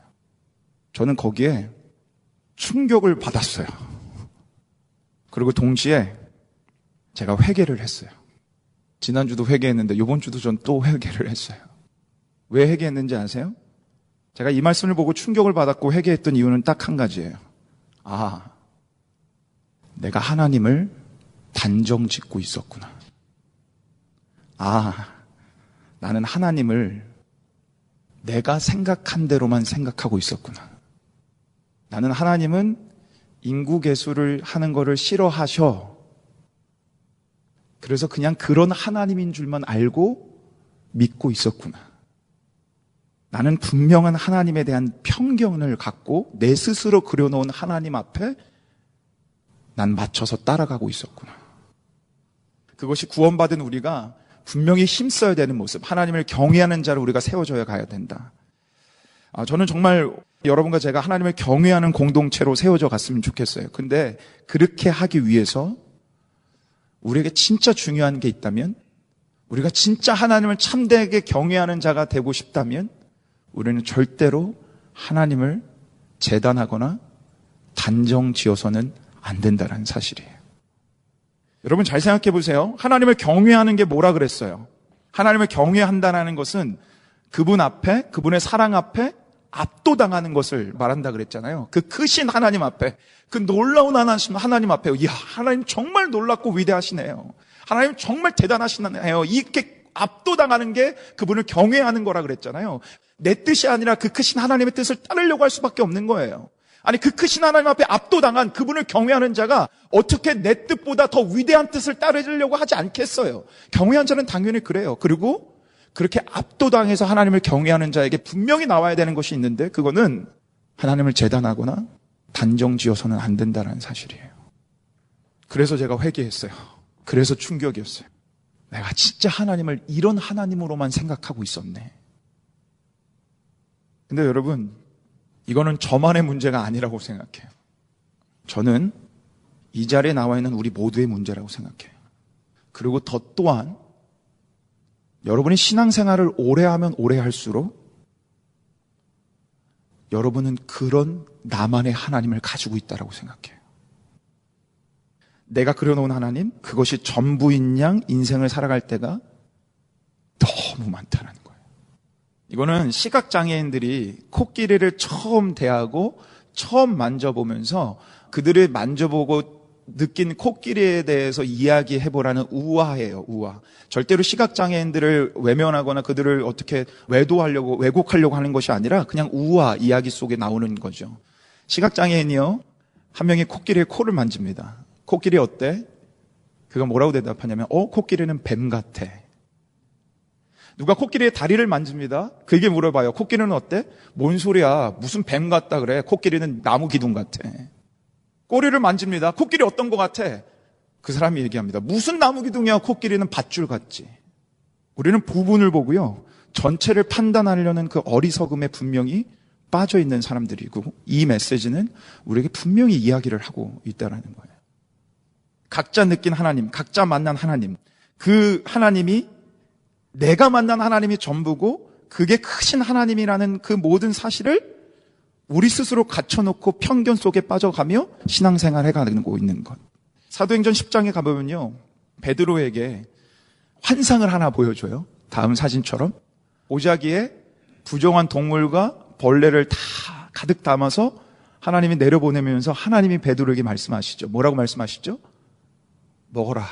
저는 거기에 충격을 받았어요. 그리고 동시에 제가 회개를 했어요. 지난주도 회개했는데 이번 주도 전 또 회개를 했어요. 왜 회개했는지 아세요? 제가 이 말씀을 보고 충격을 받았고 회개했던 이유는 딱 한 가지예요. 아, 내가 하나님을 단정 짓고 있었구나. 아, 나는 하나님을 내가 생각한 대로만 생각하고 있었구나. 나는 하나님은 인구 개수를 하는 것을 싫어하셔. 그래서 그냥 그런 하나님인 줄만 알고 믿고 있었구나. 나는 분명한 하나님에 대한 편견을 갖고 내 스스로 그려놓은 하나님 앞에 난 맞춰서 따라가고 있었구나. 그것이 구원받은 우리가 분명히 힘써야 되는 모습, 하나님을 경외하는 자를 우리가 세워줘야 가야 된다. 아, 저는 정말 여러분과 제가 하나님을 경외하는 공동체로 세워져 갔으면 좋겠어요. 근데 그렇게 하기 위해서 우리에게 진짜 중요한 게 있다면, 우리가 진짜 하나님을 참되게 경외하는 자가 되고 싶다면, 우리는 절대로 하나님을 재단하거나 단정 지어서는 안 된다는 사실이에요. 여러분 잘 생각해 보세요. 하나님을 경외하는 게 뭐라 그랬어요? 하나님을 경외한다는 것은 그분 앞에, 그분의 사랑 앞에 압도당하는 것을 말한다 그랬잖아요. 그 크신 하나님 앞에, 그 놀라운 하나님 앞에, 이야, 하나님 정말 놀랍고 위대하시네요. 하나님 정말 대단하시네요. 이렇게 압도당하는 게 그분을 경외하는 거라 그랬잖아요. 내 뜻이 아니라 그 크신 하나님의 뜻을 따르려고 할 수밖에 없는 거예요. 아니 그 크신 하나님 앞에 압도당한 그분을 경외하는 자가 어떻게 내 뜻보다 더 위대한 뜻을 따르려고 하지 않겠어요. 경외한 자는 당연히 그래요. 그리고 그렇게 압도당해서 하나님을 경외하는 자에게 분명히 나와야 되는 것이 있는데 그거는 하나님을 재단하거나 단정 지어서는 안 된다는 사실이에요. 그래서 제가 회개했어요. 그래서 충격이었어요. 내가 진짜 하나님을 이런 하나님으로만 생각하고 있었네. 근데 여러분, 이거는 저만의 문제가 아니라고 생각해요. 저는 이 자리에 나와 있는 우리 모두의 문제라고 생각해요. 그리고 더 또한 여러분이 신앙생활을 오래 하면 오래 할수록 여러분은 그런 나만의 하나님을 가지고 있다라고 생각해요. 내가 그려놓은 하나님, 그것이 전부인 양 인생을 살아갈 때가 너무 많다는 거예요. 이거는 시각장애인들이 코끼리를 처음 대하고 처음 만져보면서 그들을 만져보고 느낀 코끼리에 대해서 이야기해보라는 우화예요, 우화. 절대로 시각장애인들을 외면하거나 그들을 어떻게 외도하려고, 왜곡하려고 하는 것이 아니라 그냥 우화 이야기 속에 나오는 거죠. 시각장애인이요, 한 명이 코끼리의 코를 만집니다. 코끼리 어때? 그가 뭐라고 대답하냐면, 어, 코끼리는 뱀 같아. 누가 코끼리의 다리를 만집니다. 그게 물어봐요. 코끼리는 어때? 뭔 소리야? 무슨 뱀 같다 그래? 코끼리는 나무 기둥 같아. 꼬리를 만집니다. 코끼리 어떤 것 같아? 그 사람이 얘기합니다. 무슨 나무 기둥이야? 코끼리는 밧줄 같지. 우리는 부분을 보고요. 전체를 판단하려는 그 어리석음에 분명히 빠져 있는 사람들이고 이 메시지는 우리에게 분명히 이야기를 하고 있다라는 거예요. 각자 느낀 하나님, 각자 만난 하나님, 그 하나님이 내가 만난 하나님이 전부고 그게 크신 하나님이라는 그 모든 사실을 우리 스스로 갖춰놓고 편견 속에 빠져가며 신앙생활 해가고 있는 것. 사도행전 10장에 가보면요. 베드로에게 환상을 하나 보여줘요. 다음 사진처럼. 오자기에 부정한 동물과 벌레를 다 가득 담아서 하나님이 내려보내면서 하나님이 베드로에게 말씀하시죠. 뭐라고 말씀하시죠? 먹어라.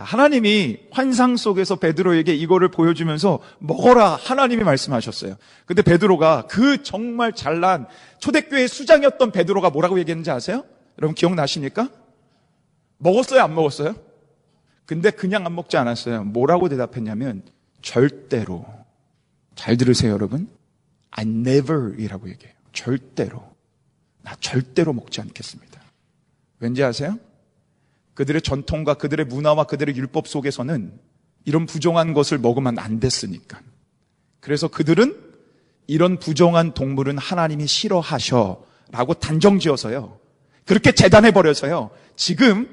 자, 하나님이 환상 속에서 베드로에게 이거를 보여주면서 먹어라 하나님이 말씀하셨어요. 근데 베드로가 그 정말 잘난 초대교회 수장이었던 베드로가 뭐라고 얘기했는지 아세요? 여러분 기억나십니까? 먹었어요, 안 먹었어요? 근데 그냥 안 먹지 않았어요. 뭐라고 대답했냐면 절대로 잘 들으세요, 여러분. I never이라고 얘기해요. 절대로. 나 절대로 먹지 않겠습니다. 왠지 아세요? 그들의 전통과 그들의 문화와 그들의 율법 속에서는 이런 부정한 것을 먹으면 안 됐으니까. 그래서 그들은 이런 부정한 동물은 하나님이 싫어하셔 라고 단정 지어서요. 그렇게 재단해 버려서요. 지금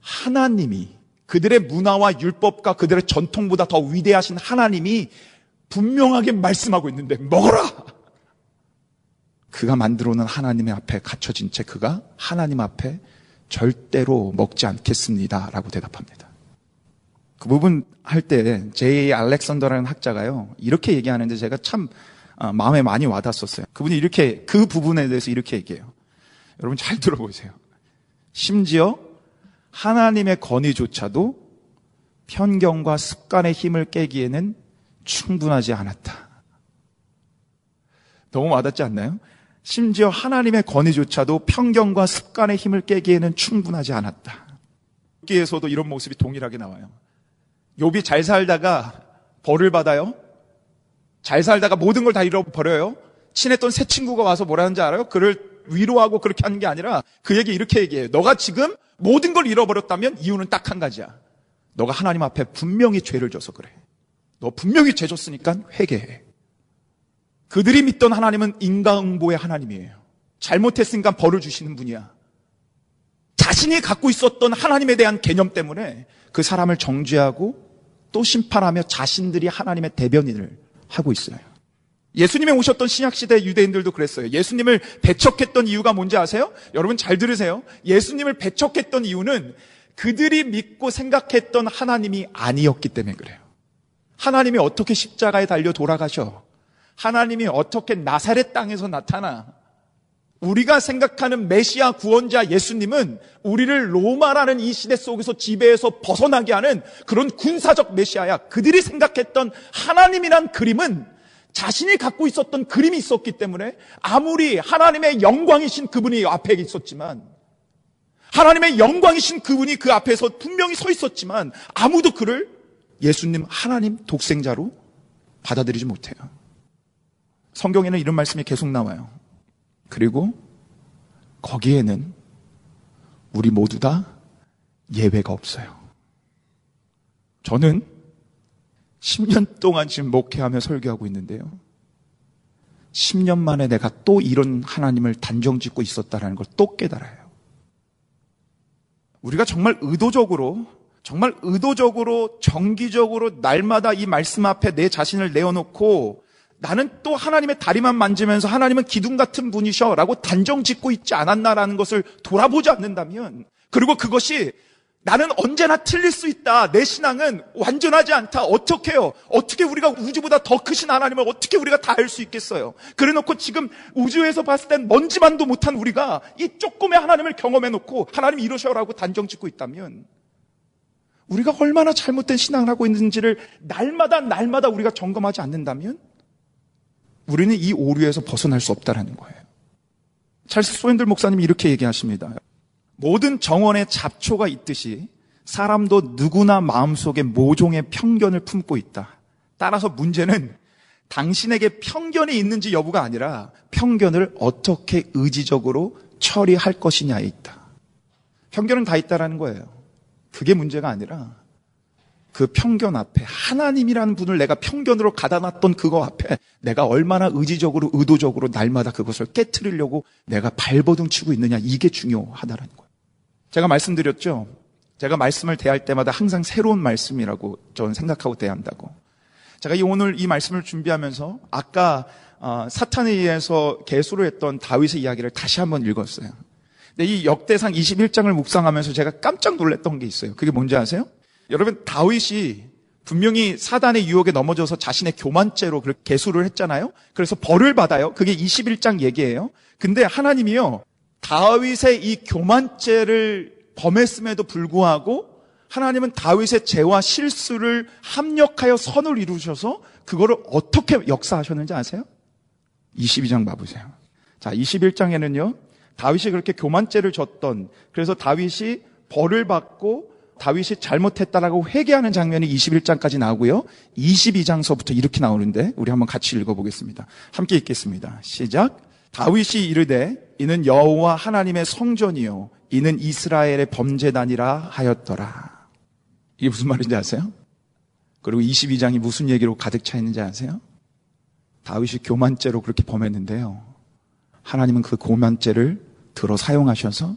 하나님이 그들의 문화와 율법과 그들의 전통보다 더 위대하신 하나님이 분명하게 말씀하고 있는데 먹어라! 그가 만들어 놓은 하나님의 앞에 갇혀진 채 그가 하나님 앞에 절대로 먹지 않겠습니다. 라고 대답합니다. 그 부분 할 때 제이 알렉산더라는 학자가요. 이렇게 얘기하는데 제가 참 어, 마음에 많이 와닿았었어요. 그분이 이렇게 그 부분에 대해서 이렇게 얘기해요. 여러분 잘 들어보세요. 심지어 하나님의 건의조차도 편견과 습관의 힘을 깨기에는 충분하지 않았다. 너무 와닿지 않나요? 심지어 하나님의 권위조차도 편견과 습관의 힘을 깨기에는 충분하지 않았다. 여기에서도 이런 모습이 동일하게 나와요. 욥이 잘 살다가 벌을 받아요. 잘 살다가 모든 걸 다 잃어버려요. 친했던 새 친구가 와서 뭐라는지 알아요? 그를 위로하고 그렇게 하는 게 아니라 그 얘기 이렇게 얘기해요. 너가 지금 모든 걸 잃어버렸다면 이유는 딱 한 가지야. 너가 하나님 앞에 분명히 죄를 져서 그래. 너 분명히 죄 졌으니까 회개해. 그들이 믿던 하나님은 인과응보의 하나님이에요. 잘못했으니까 벌을 주시는 분이야. 자신이 갖고 있었던 하나님에 대한 개념 때문에 그 사람을 정죄하고 또 심판하며 자신들이 하나님의 대변인을 하고 있어요. 예수님이 오셨던 신약시대 유대인들도 그랬어요. 예수님을 배척했던 이유가 뭔지 아세요? 여러분 잘 들으세요. 예수님을 배척했던 이유는 그들이 믿고 생각했던 하나님이 아니었기 때문에 그래요. 하나님이 어떻게 십자가에 달려 돌아가셔? 하나님이 어떻게 나사렛 땅에서 나타나 우리가 생각하는 메시아 구원자 예수님은 우리를 로마라는 이 시대 속에서 지배해서 벗어나게 하는 그런 군사적 메시아야. 그들이 생각했던 하나님이란 그림은 자신이 갖고 있었던 그림이 있었기 때문에 아무리 하나님의 영광이신 그분이 앞에 있었지만 하나님의 영광이신 그분이 그 앞에서 분명히 서 있었지만 아무도 그를 예수님 하나님 독생자로 받아들이지 못해요. 성경에는 이런 말씀이 계속 나와요. 그리고 거기에는 우리 모두 다 예외가 없어요. 저는 10년 동안 지금 목회하며 설교하고 있는데요. 10년 만에 내가 또 이런 하나님을 단정 짓고 있었다는 걸 또 깨달아요. 우리가 정말 의도적으로, 정말 의도적으로, 정기적으로 날마다 이 말씀 앞에 내 자신을 내어놓고 나는 또 하나님의 다리만 만지면서 하나님은 기둥 같은 분이셔 라고 단정 짓고 있지 않았나라는 것을 돌아보지 않는다면 그리고 그것이 나는 언제나 틀릴 수 있다. 내 신앙은 완전하지 않다. 어떻게 해요? 어떻게 우리가 우주보다 더 크신 하나님을 어떻게 우리가 다 알 수 있겠어요? 그래 놓고 지금 우주에서 봤을 땐 먼지만도 못한 우리가 이 조금의 하나님을 경험해 놓고 하나님 이러셔라고 단정 짓고 있다면 우리가 얼마나 잘못된 신앙을 하고 있는지를 날마다 날마다 우리가 점검하지 않는다면 우리는 이 오류에서 벗어날 수 없다라는 거예요. 찰스 소엔들 목사님이 이렇게 얘기하십니다. 모든 정원에 잡초가 있듯이 사람도 누구나 마음속에 모종의 편견을 품고 있다. 따라서 문제는 당신에게 편견이 있는지 여부가 아니라 편견을 어떻게 의지적으로 처리할 것이냐에 있다. 편견은 다 있다라는 거예요. 그게 문제가 아니라 그 편견 앞에 하나님이라는 분을 내가 편견으로 가다 놨던 그거 앞에 내가 얼마나 의지적으로 의도적으로 날마다 그것을 깨뜨리려고 내가 발버둥 치고 있느냐 이게 중요하다라는 거예요. 제가 말씀드렸죠. 제가 말씀을 대할 때마다 항상 새로운 말씀이라고 저는 생각하고 대한다고. 제가 이 오늘 이 말씀을 준비하면서 아까 어, 사탄에 의해서 개수로 했던 다윗의 이야기를 다시 한번 읽었어요. 근데 이 역대상 21장을 묵상하면서 제가 깜짝 놀랐던 게 있어요. 그게 뭔지 아세요? 여러분 다윗이 분명히 사단의 유혹에 넘어져서 자신의 교만죄로 그렇게 개수를 했잖아요. 그래서 벌을 받아요. 그게 21장 얘기예요. 근데 하나님이요. 다윗의 이 교만죄를 범했음에도 불구하고 하나님은 다윗의 죄와 실수를 합력하여 선을 이루셔서 그거를 어떻게 역사하셨는지 아세요? 22장 봐보세요. 자, 21장에는요. 다윗이 그렇게 교만죄를 졌던 그래서 다윗이 벌을 받고 다윗이 잘못했다라고 회개하는 장면이 21장까지 나오고요. 22장서부터 이렇게 나오는데 우리 한번 같이 읽어보겠습니다. 함께 읽겠습니다. 시작. 다윗이 이르되 이는 여호와 하나님의 성전이요 이는 이스라엘의 범죄단이라 하였더라. 이게 무슨 말인지 아세요? 그리고 22장이 무슨 얘기로 가득 차 있는지 아세요? 다윗이 교만죄로 그렇게 범했는데요. 하나님은 그 교만죄를 들어 사용하셔서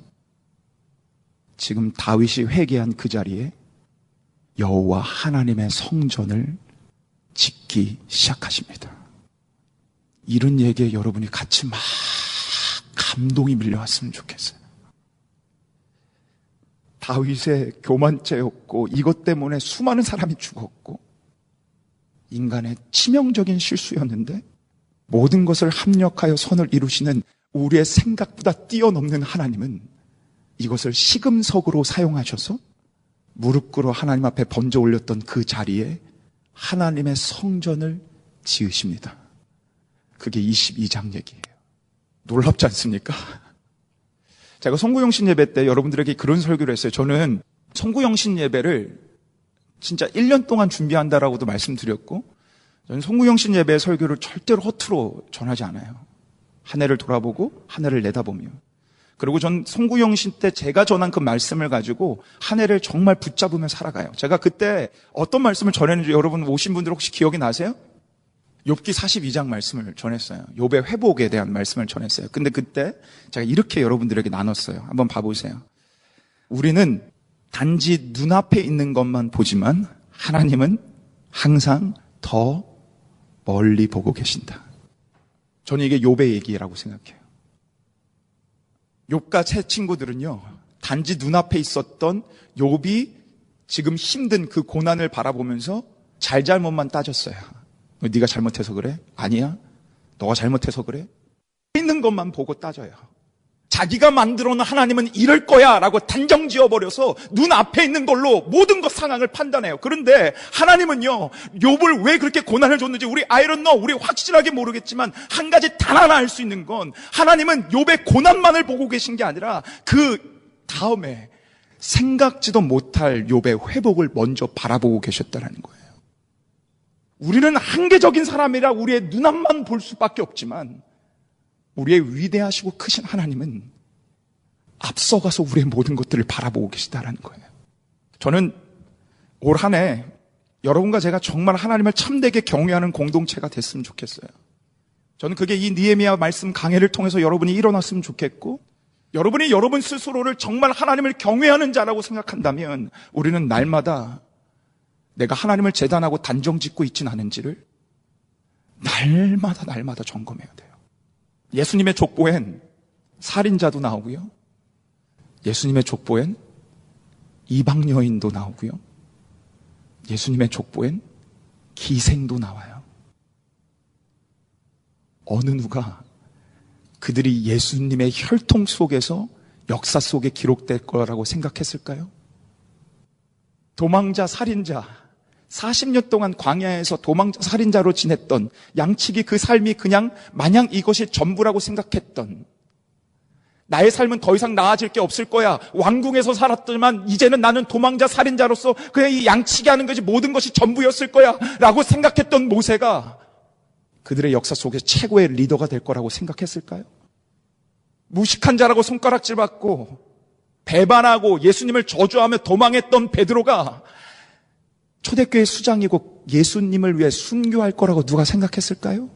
지금 다윗이 회개한 그 자리에 여호와 하나님의 성전을 짓기 시작하십니다. 이런 얘기에 여러분이 같이 막 감동이 밀려왔으면 좋겠어요. 다윗의 교만죄였고 이것 때문에 수많은 사람이 죽었고 인간의 치명적인 실수였는데 모든 것을 합력하여 선을 이루시는 우리의 생각보다 뛰어넘는 하나님은 이것을 시금석으로 사용하셔서 무릎 꿇어 하나님 앞에 번져 올렸던 그 자리에 하나님의 성전을 지으십니다. 그게 22장 얘기예요. 놀랍지 않습니까? 제가 송구영신 예배 때 여러분들에게 그런 설교를 했어요. 저는 송구영신 예배를 진짜 1년 동안 준비한다라고도 말씀드렸고, 저는 송구영신 예배 설교를 절대로 허투루 전하지 않아요. 한 해를 돌아보고 한 해를 내다보며. 그리고 전 송구영신 때 제가 전한 그 말씀을 가지고 한 해를 정말 붙잡으며 살아가요. 제가 그때 어떤 말씀을 전했는지 여러분 오신 분들 혹시 기억이 나세요? 욥기 42장 말씀을 전했어요. 욥의 회복에 대한 말씀을 전했어요. 근데 그때 제가 이렇게 여러분들에게 나눴어요. 한번 봐보세요. 우리는 단지 눈앞에 있는 것만 보지만 하나님은 항상 더 멀리 보고 계신다. 저는 이게 욥의 얘기라고 생각해요. 욥과 제 친구들은요. 단지 눈앞에 있었던 욥이 지금 힘든 그 고난을 바라보면서 잘잘못만 따졌어요. 네가 잘못해서 그래? 아니야. 너가 잘못해서 그래? 있는 것만 보고 따져요. 자기가 만들어 놓은 하나님은 이럴 거야 라고 단정 지어버려서 눈앞에 있는 걸로 모든 것 상황을 판단해요. 그런데 하나님은요, 욥을 왜 그렇게 고난을 줬는지 우리 아이런 너 우리 확실하게 모르겠지만 한 가지 단 하나 알 수 있는 건 하나님은 욥의 고난만을 보고 계신 게 아니라 그 다음에 생각지도 못할 욥의 회복을 먼저 바라보고 계셨다는 거예요. 우리는 한계적인 사람이라 우리의 눈앞만 볼 수밖에 없지만 우리의 위대하시고 크신 하나님은 앞서가서 우리의 모든 것들을 바라보고 계시다라는 거예요. 저는 올 한 해 여러분과 제가 정말 하나님을 참되게 경외하는 공동체가 됐으면 좋겠어요. 저는 그게 이 니에미아 말씀 강해를 통해서 여러분이 일어났으면 좋겠고 여러분이 여러분 스스로를 정말 하나님을 경외하는 자라고 생각한다면 우리는 날마다 내가 하나님을 재단하고 단정 짓고 있진 않은지를 날마다 날마다 점검해야 돼요. 예수님의 족보엔 살인자도 나오고요. 예수님의 족보엔 이방 여인도 나오고요. 예수님의 족보엔 기생도 나와요. 어느 누가 그들이 예수님의 혈통 속에서 역사 속에 기록될 거라고 생각했을까요? 도망자, 살인자, 40년 동안 광야에서 도망자, 살인자로 지냈던 양치기 그 삶이 그냥 마냥 이것이 전부라고 생각했던 나의 삶은 더 이상 나아질 게 없을 거야. 왕궁에서 살았지만 이제는 나는 도망자 살인자로서 그냥 이 양치기 하는 것이 모든 것이 전부였을 거야. 라고 생각했던 모세가 그들의 역사 속에 최고의 리더가 될 거라고 생각했을까요? 무식한 자라고 손가락질 받고 배반하고 예수님을 저주하며 도망했던 베드로가 초대교회 수장이고 예수님을 위해 순교할 거라고 누가 생각했을까요?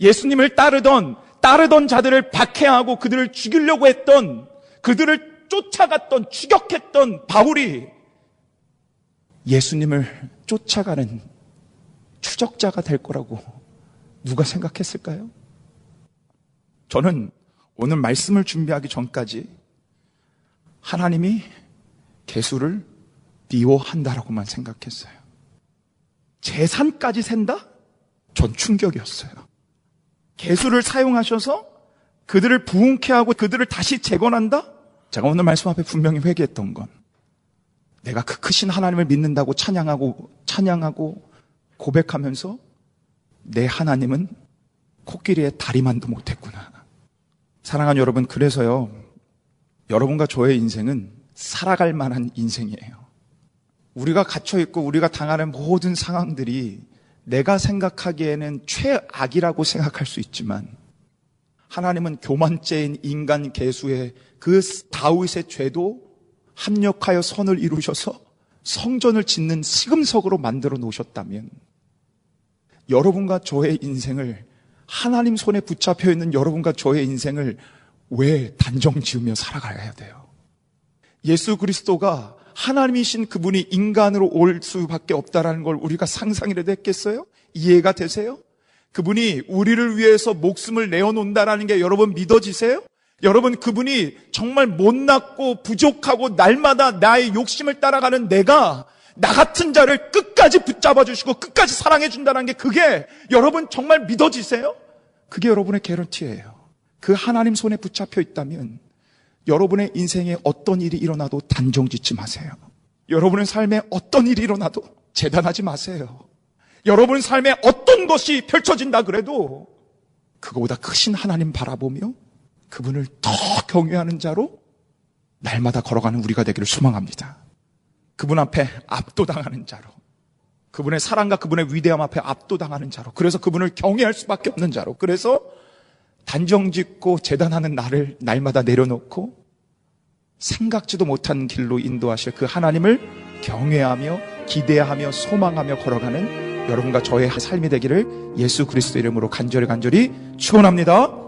예수님을 따르던 따르던 자들을 박해하고 그들을 죽이려고 했던 그들을 쫓아갔던 추격했던 바울이 예수님을 쫓아가는 추적자가 될 거라고 누가 생각했을까요? 저는 오늘 말씀을 준비하기 전까지 하나님이 개수를 미워한다라고만 생각했어요. 재산까지 센다? 전 충격이었어요. 개수를 사용하셔서 그들을 부흥케 하고 그들을 다시 재건한다? 제가 오늘 말씀 앞에 분명히 회개했던 건 내가 그 크신 하나님을 믿는다고 찬양하고 찬양하고 고백하면서 내 하나님은 코끼리의 다리만도 못했구나. 사랑하는 여러분, 그래서요, 여러분과 저의 인생은 살아갈 만한 인생이에요. 우리가 갇혀있고 우리가 당하는 모든 상황들이 내가 생각하기에는 최악이라고 생각할 수 있지만 하나님은 교만죄인 인간 개수의 그 다윗의 죄도 합력하여 선을 이루셔서 성전을 짓는 시금석으로 만들어 놓으셨다면 여러분과 저의 인생을 하나님 손에 붙잡혀 있는 여러분과 저의 인생을 왜 단정 지으며 살아가야 돼요? 예수 그리스도가 하나님이신 그분이 인간으로 올 수밖에 없다라는 걸 우리가 상상이라도 했겠어요? 이해가 되세요? 그분이 우리를 위해서 목숨을 내어놓는다라는 게 여러분 믿어지세요? 여러분 그분이 정말 못났고 부족하고 날마다 나의 욕심을 따라가는 내가 나 같은 자를 끝까지 붙잡아 주시고 끝까지 사랑해 준다는 게 그게 여러분 정말 믿어지세요? 그게 여러분의 개런티예요. 그 하나님 손에 붙잡혀 있다면 여러분의 인생에 어떤 일이 일어나도 단정 짓지 마세요. 여러분의 삶에 어떤 일이 일어나도 재단하지 마세요. 여러분 삶에 어떤 것이 펼쳐진다 그래도 그거보다 크신 하나님 바라보며 그분을 더 경외하는 자로 날마다 걸어가는 우리가 되기를 소망합니다. 그분 앞에 압도당하는 자로 그분의 사랑과 그분의 위대함 앞에 압도당하는 자로 그래서 그분을 경외할 수밖에 없는 자로 그래서 단정 짓고 재단하는 나를 날마다 내려놓고 생각지도 못한 길로 인도하실 그 하나님을 경외하며 기대하며 소망하며 걸어가는 여러분과 저의 삶이 되기를 예수 그리스도 이름으로 간절히 간절히 축원합니다.